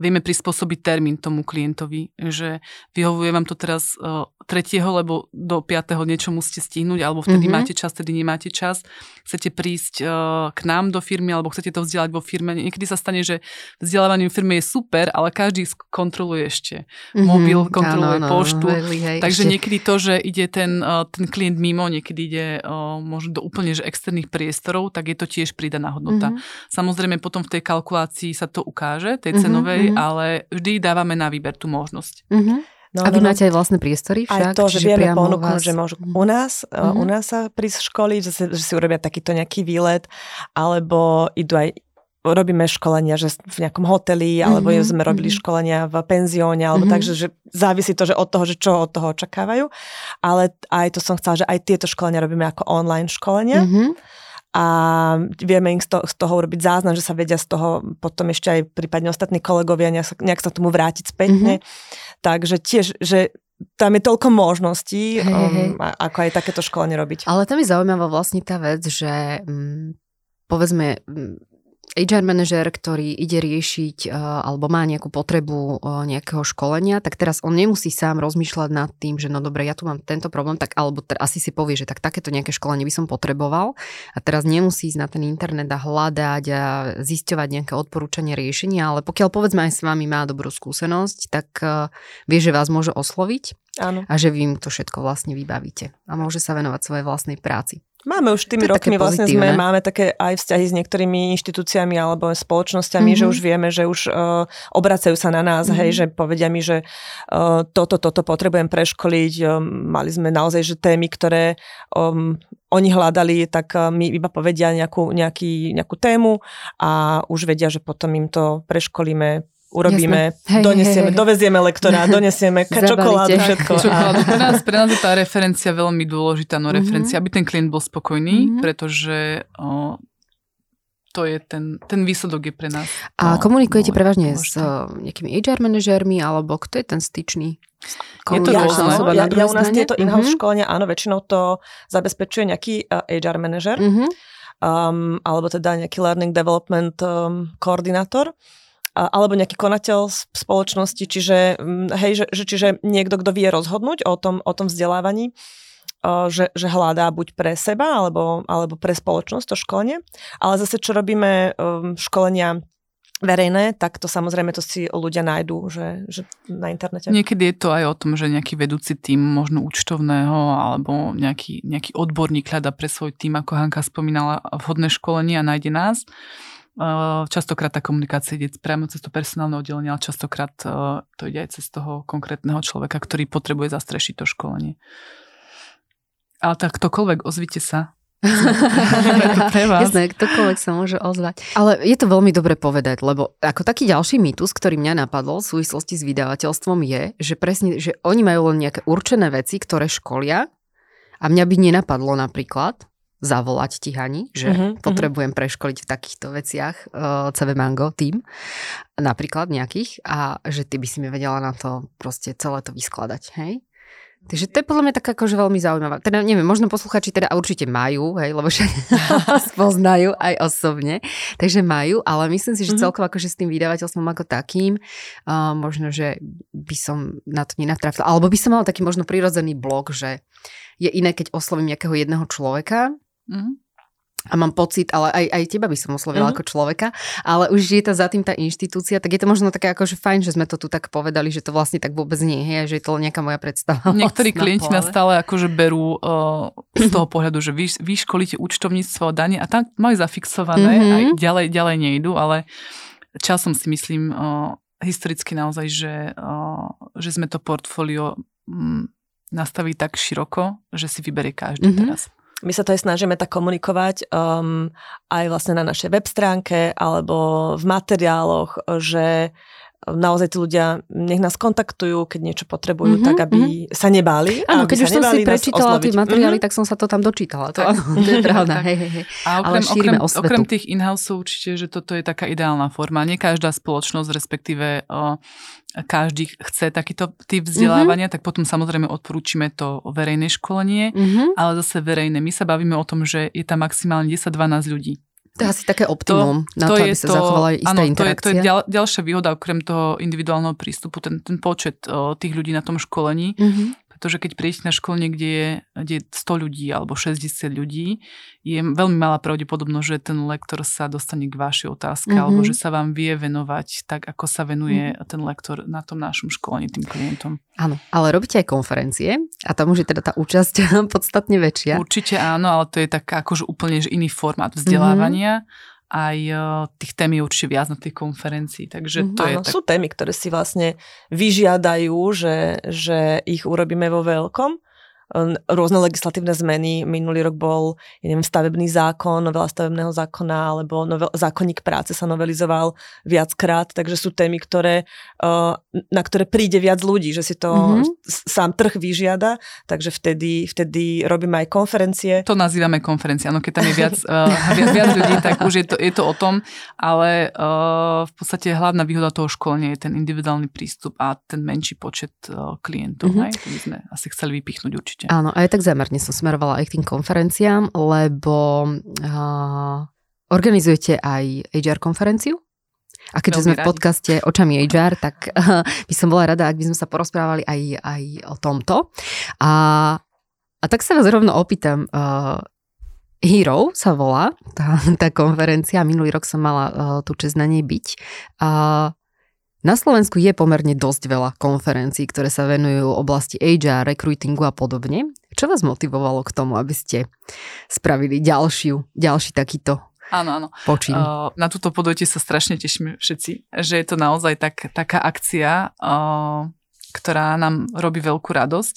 vieme prispôsobiť termín tomu klientovi, že vyhovuje vám to teraz uh, tretieho, lebo do piatého niečo musíte stihnúť, alebo vtedy mm-hmm. máte čas, vtedy nemáte čas. Chcete prísť uh, k nám do firmy, alebo chcete to vzdelať vo firme. Niekedy sa stane, že vzdelávanie v firme je super, ale každý kontroluje ešte. Mm-hmm. Mobil kontroluje áno, poštu. Áno, hej, takže ešte. niekedy to, že ide ten, uh, ten klient mimo, niekedy ide uh, možno do úplne že externých priestorov, tak je to tiež pridaná hodnota. Mm-hmm. Samozrejme potom v tej kalkulácii sa to ukáže, tej mhm, cenovej, mm-hmm. ale vždy dávame na výber tú možnosť. Mm-hmm. No, a vy no, no. máte aj vlastné priestory však? Aj to, že vieme ponúknuť, že môžu u nás, mm-hmm. u nás sa prísť školiť, že si, že si urobia takýto nejaký výlet, alebo idú aj robíme školenia, že v nejakom hoteli, alebo mm-hmm. sme robili mm-hmm. školenia v penzióne, alebo mm-hmm. takže, že závisí to, že od toho, že čo od toho očakávajú. Ale aj to som chcela, že aj tieto školenia robíme ako online školenia. Mm-hmm a vieme im z toho, z toho urobiť záznam, že sa vedia z toho potom ešte aj prípadne ostatní kolegovia nejak sa, nejak sa tomu vrátiť spätne. Mm-hmm. Takže tiež, že tam je toľko možností, hey, um, hey. ako aj takéto školenie robiť. Ale tam je zaujímavá vlastne tá vec, že um, povedzme, um, HR manažer, ktorý ide riešiť uh, alebo má nejakú potrebu uh, nejakého školenia, tak teraz on nemusí sám rozmýšľať nad tým, že no dobre, ja tu mám tento problém, tak alebo t- asi si povie, že tak takéto nejaké školenie by som potreboval a teraz nemusí ísť na ten internet a hľadať a zisťovať nejaké odporúčanie riešenia, ale pokiaľ povedzme aj s vami má dobrú skúsenosť, tak uh, vie, že vás môže osloviť Áno. a že vy im to všetko vlastne vybavíte a môže sa venovať svojej vlastnej práci. Máme už tými rokmi vlastne sme, máme také aj vzťahy s niektorými inštitúciami alebo spoločnosťami, mm-hmm. že už vieme, že už uh, obracajú sa na nás, mm-hmm. hej, že povedia mi, že uh, toto, toto potrebujem preškoliť. Um, mali sme naozaj, že témy, ktoré um, oni hľadali, tak uh, mi iba povedia nejakú, nejaký, nejakú tému a už vedia, že potom im to preškolíme urobíme, hej, donesieme, hej, hej. dovezieme lektora, donesieme čokoládu, všetko. Čokoládu. Pre nás, pre nás je tá referencia veľmi dôležitá, no mhm. referencia, mm-hmm. aby ten klient bol spokojný, mm-hmm. pretože o, to je ten, ten výsledok je pre nás. A no, komunikujete no, prevažne s uh, nejakými HR manažérmi, alebo kto je ten styčný? Je to ja, rôzne. Ja, ja u nás tieto in-house mm-hmm. školenia, áno, väčšinou to zabezpečuje nejaký uh, HR manažer, mm-hmm. um, alebo teda nejaký learning development um, koordinátor alebo nejaký konateľ spoločnosti, čiže, hej, že, že, čiže niekto, kto vie rozhodnúť o tom, o tom vzdelávaní, že, že hľadá buď pre seba alebo, alebo pre spoločnosť to školenie. Ale zase, čo robíme um, školenia verejné, tak to samozrejme to si ľudia nájdú že, že na internete. Niekedy je to aj o tom, že nejaký vedúci tým možno účtovného alebo nejaký, nejaký odborník hľada pre svoj tým, ako Hanka spomínala, vhodné školenie a nájde nás. Častokrát tá komunikácia ide priamo cez to personálne oddelenie, ale častokrát to ide aj cez toho konkrétneho človeka, ktorý potrebuje zastrešiť to školenie. Ale tak ktokoľvek, ozvite sa. Jasné, ktokoľvek sa môže ozvať. Ale je to veľmi dobre povedať, lebo ako taký ďalší mýtus, ktorý mňa napadol v súvislosti s vydavateľstvom je, že presne, že oni majú len nejaké určené veci, ktoré školia a mňa by nenapadlo napríklad zavolať ti, Hani, že uh-huh, potrebujem uh-huh. preškoliť v takýchto veciach uh, CV Mango tým, napríklad nejakých, a že ty by si mi vedela na to proste celé to vyskladať, hej? Takže to je podľa mňa tak akože veľmi zaujímavé. Teda neviem, možno posluchači teda určite majú, hej, lebo však spoznajú aj osobne, takže majú, ale myslím si, že mm-hmm. celkovo akože s tým vydavateľstvom ako takým, uh, možno, že by som na to nenatrafila, alebo by som mala taký možno prirodzený blok, že je iné, keď oslovím nejakého jedného človeka, mm-hmm a mám pocit, ale aj, aj teba by som oslovila mm-hmm. ako človeka, ale už je to za tým tá inštitúcia, tak je to možno také akože fajn, že sme to tu tak povedali, že to vlastne tak vôbec nie je, že je to nejaká moja predstava. Niektorí klienti nás stále akože berú uh, z toho pohľadu, že vy, školíte účtovníctvo a dane a tam majú zafixované mm-hmm. a ďalej, ďalej nejdu, ale časom si myslím uh, historicky naozaj, že, uh, že sme to portfólio um, nastaví tak široko, že si vyberie každý mm-hmm. teraz my sa to aj snažíme tak komunikovať um, aj vlastne na našej web stránke alebo v materiáloch, že naozaj tí ľudia nech nás kontaktujú, keď niečo potrebujú, mm-hmm, tak aby mm-hmm. sa nebáli. Áno, keď už som si prečítala tie materiály, mm-hmm. tak som sa to tam dočítala. To, áno, to je pravda. hej, hej, hej. A okrem, Ale okrem, okrem tých in-house určite, že toto je taká ideálna forma. Nie každá spoločnosť, respektíve o, každý chce takýto typ vzdelávania, mm-hmm. tak potom samozrejme odporúčime to verejné školenie, mm-hmm. ale zase verejné. My sa bavíme o tom, že je tam maximálne 10-12 ľudí. To je asi také optimum to, na to, to aby sa to, zachovala istá áno, interakcia. To je, to je ďal, ďalšia výhoda okrem toho individuálneho prístupu, ten, ten počet o, tých ľudí na tom školení. Mm-hmm. Pretože keď prídete na školenie, kde je, kde je 100 ľudí alebo 60 ľudí, je veľmi malá pravdepodobnosť, že ten lektor sa dostane k vašej otázke mm-hmm. alebo že sa vám vie venovať tak, ako sa venuje mm-hmm. ten lektor na tom našom školení tým klientom. Áno, ale robíte aj konferencie a tam už je teda tá účasť podstatne väčšia. Určite áno, ale to je tak akože úplne že iný formát vzdelávania. Mm-hmm aj tých tém je určite viac na tých konferencií. Takže to Áno, je tak... sú témy, ktoré si vlastne vyžiadajú, že, že ich urobíme vo veľkom rôzne legislatívne zmeny. Minulý rok bol, ja neviem, stavebný zákon, novela stavebného zákona, alebo novel, zákonník práce sa novelizoval viackrát, takže sú témy, ktoré, na ktoré príde viac ľudí, že si to mm-hmm. sám trh vyžiada, takže vtedy, vtedy robíme aj konferencie. To nazývame konferencia, no keď tam je viac, uh, viac, viac ľudí, tak už je to, je to o tom, ale uh, v podstate hlavná výhoda toho školenia je ten individuálny prístup a ten menší počet klientov. Mm-hmm. Hej? To by sme asi chceli vypichnúť určite určite. Áno, aj tak zámerne som smerovala aj k tým konferenciám, lebo uh, organizujete aj HR konferenciu? A keďže sme v podcaste Očami HR, tak uh, by som bola rada, ak by sme sa porozprávali aj, aj o tomto. A, a tak sa vás rovno opýtam, uh, Hero sa volá tá, tá konferencia, minulý rok som mala uh, tú čest na nej byť. Uh, na Slovensku je pomerne dosť veľa konferencií, ktoré sa venujú oblasti HR, recruitingu a podobne. Čo vás motivovalo k tomu, aby ste spravili ďalšiu, ďalší takýto Áno, áno. Počím. Uh, na túto podujete sa strašne tešíme všetci, že je to naozaj tak, taká akcia, uh, ktorá nám robí veľkú radosť.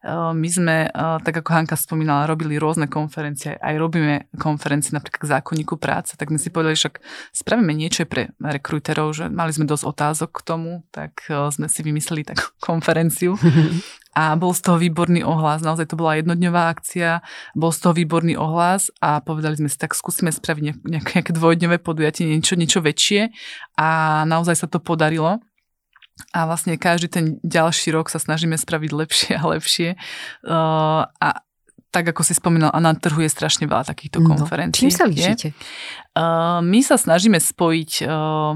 Eh, my sme, eh, tak ako Hanka spomínala, robili rôzne konferencie, aj robíme konferencie napríklad k zákonníku práce, tak my si povedali, však spravíme niečo pre rekruterov, že mali sme dosť otázok k tomu, tak eh, sme si vymysleli takú konferenciu. A bol z toho výborný ohlas, naozaj to bola jednodňová akcia, bol z toho výborný ohlas a povedali sme si, tak skúsime spraviť nejaké, nejaké dvojdňové podujatie, niečo, niečo väčšie a naozaj sa to podarilo. A vlastne každý ten ďalší rok sa snažíme spraviť lepšie a lepšie. Uh, a tak ako si spomínal, a na trhu je strašne veľa takýchto no, konferencií. Čím sa líšite? Uh, my sa snažíme spojiť uh,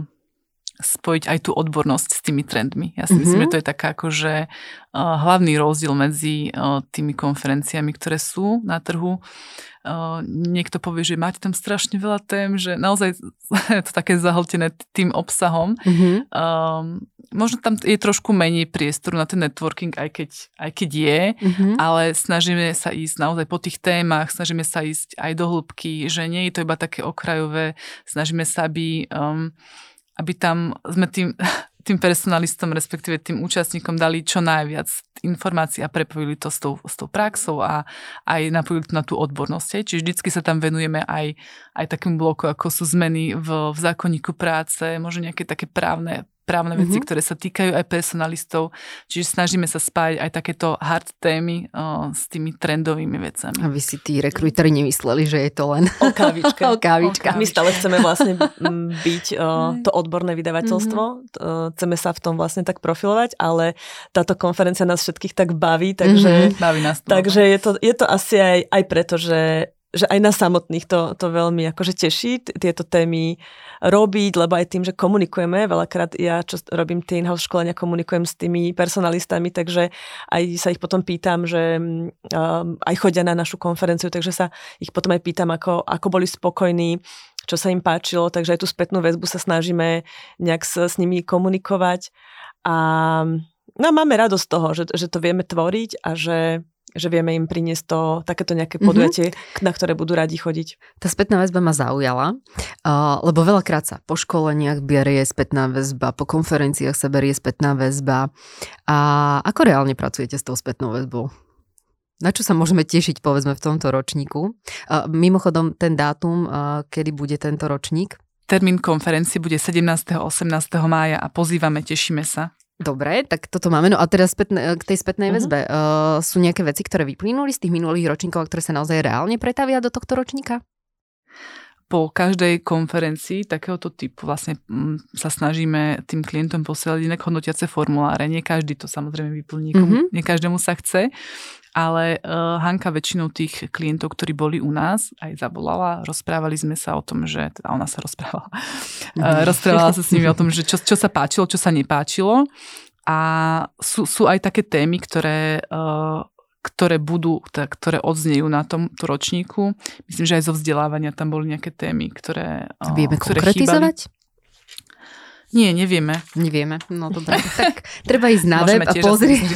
spojiť aj tú odbornosť s tými trendmi. Ja si mm-hmm. myslím, že to je taká akože uh, hlavný rozdiel medzi uh, tými konferenciami, ktoré sú na trhu. Uh, niekto povie, že máte tam strašne veľa tém, že naozaj je to také zahltené tým obsahom. Mm-hmm. Um, možno tam je trošku menej priestoru na ten networking, aj keď, aj keď je, mm-hmm. ale snažíme sa ísť naozaj po tých témach, snažíme sa ísť aj do hĺbky, že nie je to iba také okrajové, snažíme sa, aby um, aby tam sme tým, tým personalistom, respektíve tým účastníkom dali čo najviac informácií a prepojili to s tou, s tou praxou a aj napojili to na tú odbornosť. Čiže vždycky sa tam venujeme aj, aj takým bloku, ako sú zmeny v, v zákonníku práce, možno nejaké také právne právne veci, mm-hmm. ktoré sa týkajú aj personalistov. Čiže snažíme sa spájať aj takéto hard témy o, s tými trendovými vecami. A vy si tí rekrutori nemysleli, že je to len o kávičke. o kávičke. My stále chceme vlastne byť o, to odborné vydavateľstvo. Mm-hmm. Chceme sa v tom vlastne tak profilovať, ale táto konferencia nás všetkých tak baví, takže, mm-hmm. baví nás to. takže je, to, je to asi aj, aj preto, že že aj nás samotných to, to veľmi akože teší, tieto témy robiť, lebo aj tým, že komunikujeme, veľakrát ja, čo robím tie in-house školenia, komunikujem s tými personalistami, takže aj sa ich potom pýtam, že um, aj chodia na našu konferenciu, takže sa ich potom aj pýtam, ako, ako boli spokojní, čo sa im páčilo, takže aj tú spätnú väzbu sa snažíme nejak s, s nimi komunikovať. A no, máme radosť z toho, že, že to vieme tvoriť a že že vieme im priniesť to, takéto nejaké mhm. podujatie, mm-hmm. na ktoré budú radi chodiť. Tá spätná väzba ma zaujala, lebo veľakrát sa po školeniach berie spätná väzba, po konferenciách sa berie spätná väzba. A ako reálne pracujete s tou spätnou väzbou? Na čo sa môžeme tešiť, povedzme, v tomto ročníku? Mimochodom, ten dátum, kedy bude tento ročník? Termín konferencie bude 17. a 18. mája a pozývame, tešíme sa. Dobre, tak toto máme. No a teraz spätne, k tej spätnej uh-huh. väzbe. Uh, sú nejaké veci, ktoré vyplynuli z tých minulých ročníkov a ktoré sa naozaj reálne pretavia do tohto ročníka? Po každej konferencii takéhoto typu vlastne mm, sa snažíme tým klientom posielať inak hodnotiace formuláre. Nie každý to samozrejme vyplní, mm-hmm. nie každému sa chce, ale uh, Hanka väčšinou tých klientov, ktorí boli u nás, aj zavolala, rozprávali sme sa o tom, že, teda ona sa rozprávala, uh, rozprávala sa s nimi o tom, že čo, čo sa páčilo, čo sa nepáčilo a sú, sú aj také témy, ktoré uh, ktoré budú, teda, ktoré odznejú na tomto ročníku. Myslím, že aj zo vzdelávania tam boli nejaké témy, ktoré Vieme ktoré konkretizovať? Chýbali. Nie, nevieme. Nevieme, no dobre. tak treba ísť na web a pozrieť.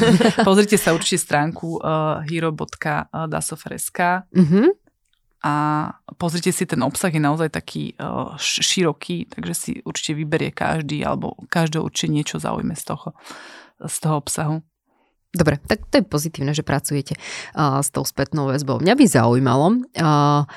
Pozrite sa určite stránku uh, hero.dasofer.sk uh-huh. a pozrite si ten obsah, je naozaj taký uh, široký, takže si určite vyberie každý, alebo každého určite niečo zaujme z toho, z toho obsahu. Dobre, tak to je pozitívne, že pracujete uh, s tou spätnou väzbou. Mňa by zaujímalo, uh,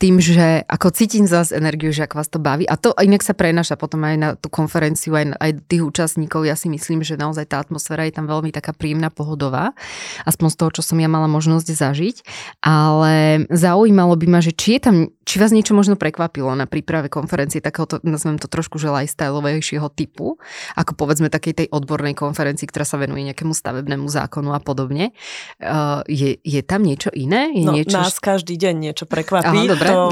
tým, že ako cítim z vás energiu, že ak vás to baví. A to inak sa prenaša potom aj na tú konferenciu, aj, aj tých účastníkov. Ja si myslím, že naozaj tá atmosféra je tam veľmi taká príjemná, pohodová. Aspoň z toho, čo som ja mala možnosť zažiť. Ale zaujímalo by ma, že či je tam, či vás niečo možno prekvapilo na príprave konferencie takéhoto, nazvem to trošku, že lifestyleovejšieho typu, ako povedzme takej tej odbornej konferencii, ktorá sa venuje nejakému stavebnému zákonu a podobne. Uh, je, je tam niečo iné? Je no, niečo... nás každý deň niečo prekvapí. Aha, dobre to,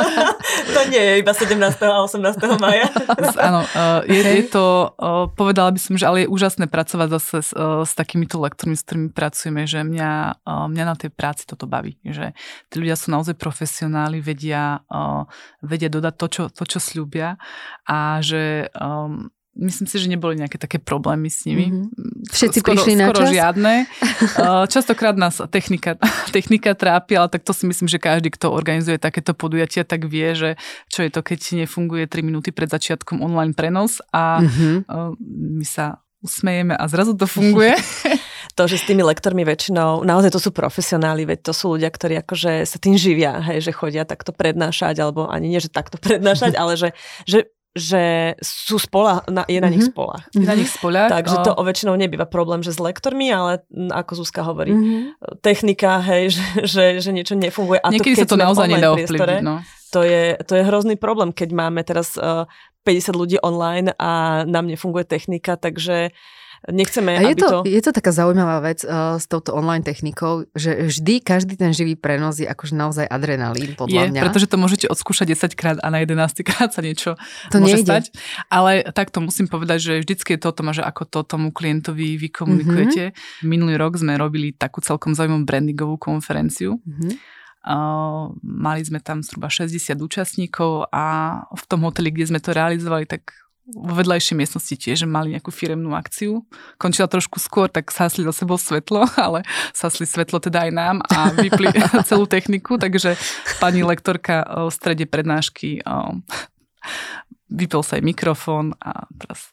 to nie je iba 17. a 18. maja. Áno, uh, je, je to, uh, povedala by som, že ale je úžasné pracovať zase s, uh, s takýmito lektormi, s ktorými pracujeme, že mňa, mňa na tej práci toto baví, že tí ľudia sú naozaj profesionáli, vedia, vedia dodať to, čo, to, čo slúbia a že um, myslím si, že neboli nejaké také problémy s nimi. Mm-hmm. Všetci skoro, prišli na skoro čas? žiadne. Častokrát nás technika, technika trápi, ale tak to si myslím, že každý, kto organizuje takéto podujatia, tak vie, že čo je to, keď nefunguje 3 minúty pred začiatkom online prenos a mm-hmm. my sa usmejeme a zrazu to funguje. to, že s tými lektormi väčšinou, naozaj to sú profesionáli, veď to sú ľudia, ktorí akože sa tým živia, hej, že chodia takto prednášať, alebo ani nie, že takto prednášať, ale že, že že sú spola, na, je na mm-hmm. nich mhm. spola. Je na nich spola. Takže to o väčšinou nebýva problém, že s lektormi, ale ako Zuzka hovorí, mm-hmm. technika, hej, že, že, že niečo nefunguje. A Niekedy to, sa to naozaj nedá ovplyvniť. No. To, je, to je hrozný problém, keď máme teraz uh, eh, 50 ľudí online a nám nefunguje technika, takže uh, nechceme, a je aby to, to... Je to taká zaujímavá vec uh, s touto online technikou, že vždy každý ten živý prenos je akože naozaj adrenalín, podľa je, mňa. pretože to môžete odskúšať 10 krát a na 11 krát sa niečo to môže nejde. stať. Ale takto musím povedať, že vždycky je to o tom, že ako to tomu klientovi vykomunikujete. Mm-hmm. Minulý rok sme robili takú celkom zaujímavú brandingovú konferenciu. Mm-hmm. Uh, mali sme tam zhruba 60 účastníkov a v tom hoteli, kde sme to realizovali, tak vo vedľajšej miestnosti tiež mali nejakú firemnú akciu. Končila trošku skôr, tak sásli za sebou svetlo, ale sásli svetlo teda aj nám a vypli celú techniku, takže pani lektorka v strede prednášky vypil sa aj mikrofón a teraz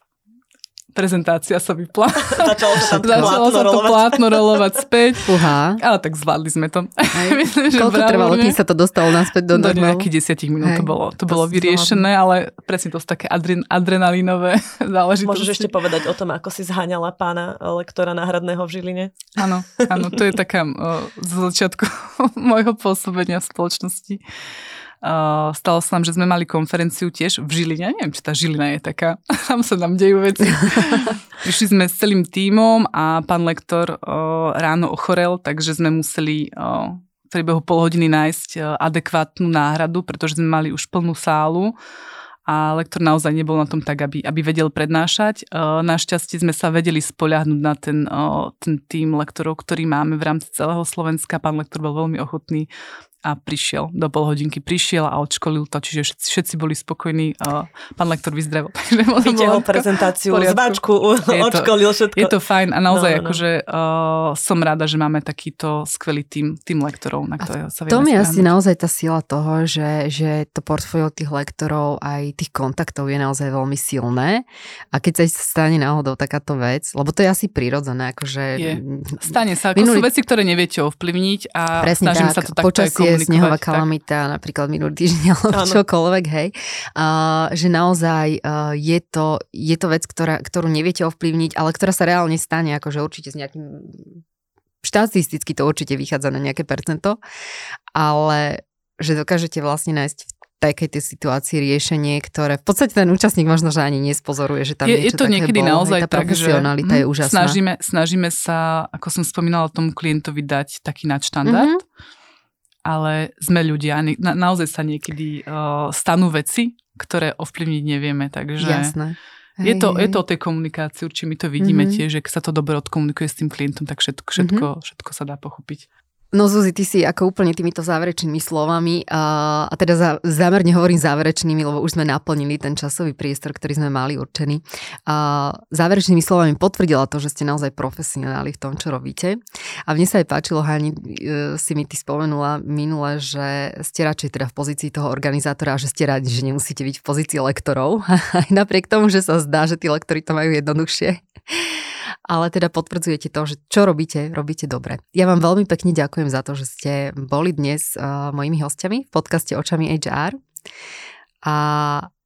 prezentácia sa vypla. Začalo sa, tam Začalo sa to plátno rolovať späť. Uha. Ale tak zvládli sme to. Myslím, že Koľko trvalo, kým sa to dostalo naspäť do normálu? Do nejakých desiatich minút Hej, to bolo, to, to bolo vyriešené, ale presne to sú také adren, adrenalínové záležitosti. Môžeš ešte povedať o tom, ako si zháňala pána lektora náhradného v Žiline? Áno, áno, to je taká uh, z začiatku môjho pôsobenia v spoločnosti. Uh, stalo sa nám, že sme mali konferenciu tiež v Žiline. Neviem, či tá Žilina je taká. Tam sa nám dejú veci. Prišli sme s celým tímom a pán lektor uh, ráno ochorel, takže sme museli uh, v priebehu pol hodiny nájsť adekvátnu náhradu, pretože sme mali už plnú sálu a lektor naozaj nebol na tom tak, aby, aby vedel prednášať. Našťastie sme sa vedeli spoľahnúť na ten, ten tým lektorov, ktorý máme v rámci celého Slovenska. Pán lektor bol veľmi ochotný a prišiel, do pol hodinky prišiel a odškolil to, čiže všetci, všetci boli spokojní. Pán lektor vyzdravil. Videl prezentáciu, zvačku, odškolil všetko. Je to fajn a naozaj no, no. akože uh, som rada, že máme takýto skvelý tým, tým lektorov, na ktorého sa To je asi naozaj tá sila toho, že, že to portfólio tých lektorov aj tých kontaktov je naozaj veľmi silné a keď sa stane náhodou takáto vec, lebo to je asi prirodzené, akože... Je. Stane sa, ako minulý... sú veci, ktoré neviete ovplyvniť a Presne snažím tak, sa to takto počasie, snehová kalamita, tak. napríklad minulý týždeň alebo čokoľvek, hej. Uh, že naozaj uh, je, to, je to vec, ktorá, ktorú neviete ovplyvniť, ale ktorá sa reálne stane, akože určite s nejakým štatisticky to určite vychádza na nejaké percento, ale že dokážete vlastne nájsť v takej tej situácii riešenie, ktoré v podstate ten účastník možno, že ani nespozoruje, že tam je, je to niekedy bolo, naozaj tá tak, že je úžasná. Snažíme, snažíme sa, ako som spomínala, tomu klientovi dať taký nadštandard. Mm-hmm ale sme ľudia. Na, naozaj sa niekedy uh, stanú veci, ktoré ovplyvniť nevieme, takže... Jasné. Hej, je, to, hej. je to o tej komunikácii, určite my to vidíme mm-hmm. tiež, že keď sa to dobre odkomunikuje s tým klientom, tak všetko, všetko, mm-hmm. všetko sa dá pochopiť. No Zuzi, ty si ako úplne týmito záverečnými slovami a, a teda za, zámerne hovorím záverečnými, lebo už sme naplnili ten časový priestor, ktorý sme mali určený. A, záverečnými slovami potvrdila to, že ste naozaj profesionáli v tom, čo robíte. A mne sa aj páčilo, Hani, e, si mi ty spomenula minule, že ste radšej teda v pozícii toho organizátora a že ste radi, že nemusíte byť v pozícii lektorov. Aj napriek tomu, že sa zdá, že tí lektori to majú jednoduchšie ale teda potvrdzujete to, že čo robíte, robíte dobre. Ja vám veľmi pekne ďakujem za to, že ste boli dnes uh, mojimi hostiami v podcaste Očami HR a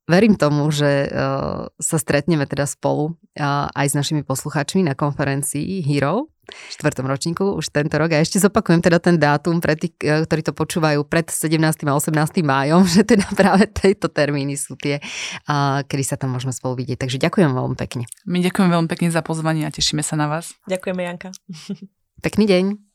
verím tomu, že uh, sa stretneme teda spolu uh, aj s našimi poslucháčmi na konferencii Hero štvrtom ročníku už tento rok. A ešte zopakujem teda ten dátum pre tých, e, ktorí to počúvajú pred 17. a 18. májom, že teda práve tejto termíny sú tie, kedy sa tam môžeme spolu vidieť. Takže ďakujem veľmi pekne. My ďakujem veľmi pekne za pozvanie a tešíme sa na vás. Ďakujeme, Janka. Pekný deň.